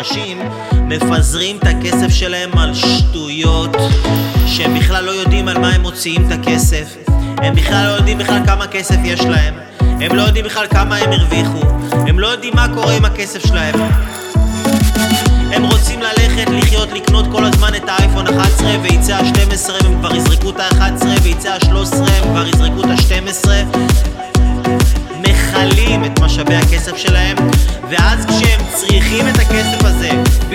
אנשים מפזרים את הכסף שלהם על שטויות שהם בכלל לא יודעים על מה הם מוציאים את הכסף. הם בכלל לא יודעים בכלל כמה כסף יש להם. הם לא יודעים בכלל כמה הם הרוויחו. הם לא יודעים מה קורה עם הכסף שלהם. הם רוצים ללכת, לחיות, לקנות כל הזמן את האייפון 11 ויצא ה-12 הם כבר יזרקו את ה-11 ויצא ה-13 הם כבר יזרקו את ה-12 מכלים את משאבי הכסף שלהם ואז כשהם צריכים את הכסף הזה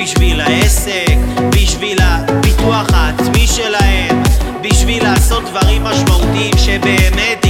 בשביל העסק, בשביל הפיתוח העצמי שלהם בשביל לעשות דברים משמעותיים שבאמת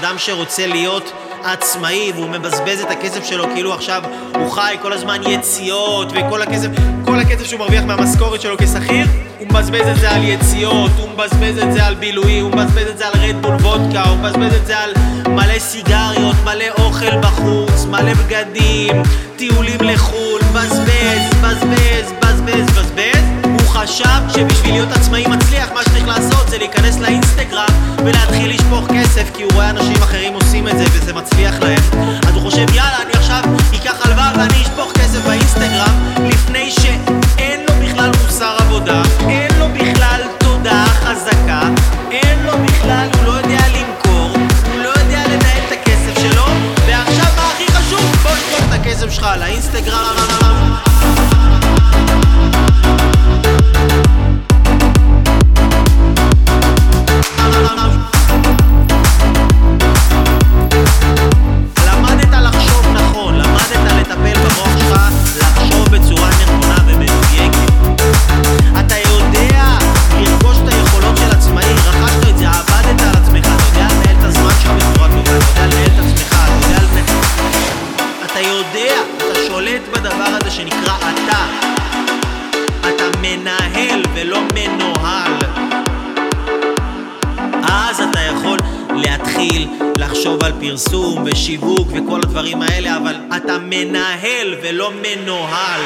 אדם שרוצה להיות עצמאי והוא מבזבז את הכסף שלו כאילו עכשיו הוא חי כל הזמן יציאות וכל הכסף, כל הכסף שהוא מרוויח מהמשכורת שלו כשכיר הוא מבזבז את זה על יציאות, הוא מבזבז את זה על בילוי, הוא מבזבז את זה על רדבול וודקה, הוא מבזבז את זה על מלא סיגריות, מלא אוכל בחוץ, מלא בגדים, טיולים לחו"ל, בזבז, בזבז, בזבז, בזבז הוא חשב שבשביל להיות עצמאי מצליח מה שצריך לעשות זה להיכנס לאינסטגרם ולהתחיל לשפוך כסף כי הוא רואה אנשים אחרים עושים את זה וזה מצליח להם אז הוא חושב יאללה אני עכשיו אקח הלוואה ואני אשפוך כסף באינסטגרם לפני שאין לו בכלל מוסר עבודה אין לו בכלל תודעה חזקה אין לו בכלל, הוא לא יודע למכור הוא לא יודע לנהל את הכסף שלו ועכשיו מה הכי חשוב? בוא נשפוך את הכסף שלך לאינסטגרם למדת שולט בדבר הזה שנקרא אתה. אתה מנהל ולא מנוהל. אז אתה יכול להתחיל לחשוב על פרסום ושיווק וכל הדברים האלה, אבל אתה מנהל ולא מנוהל.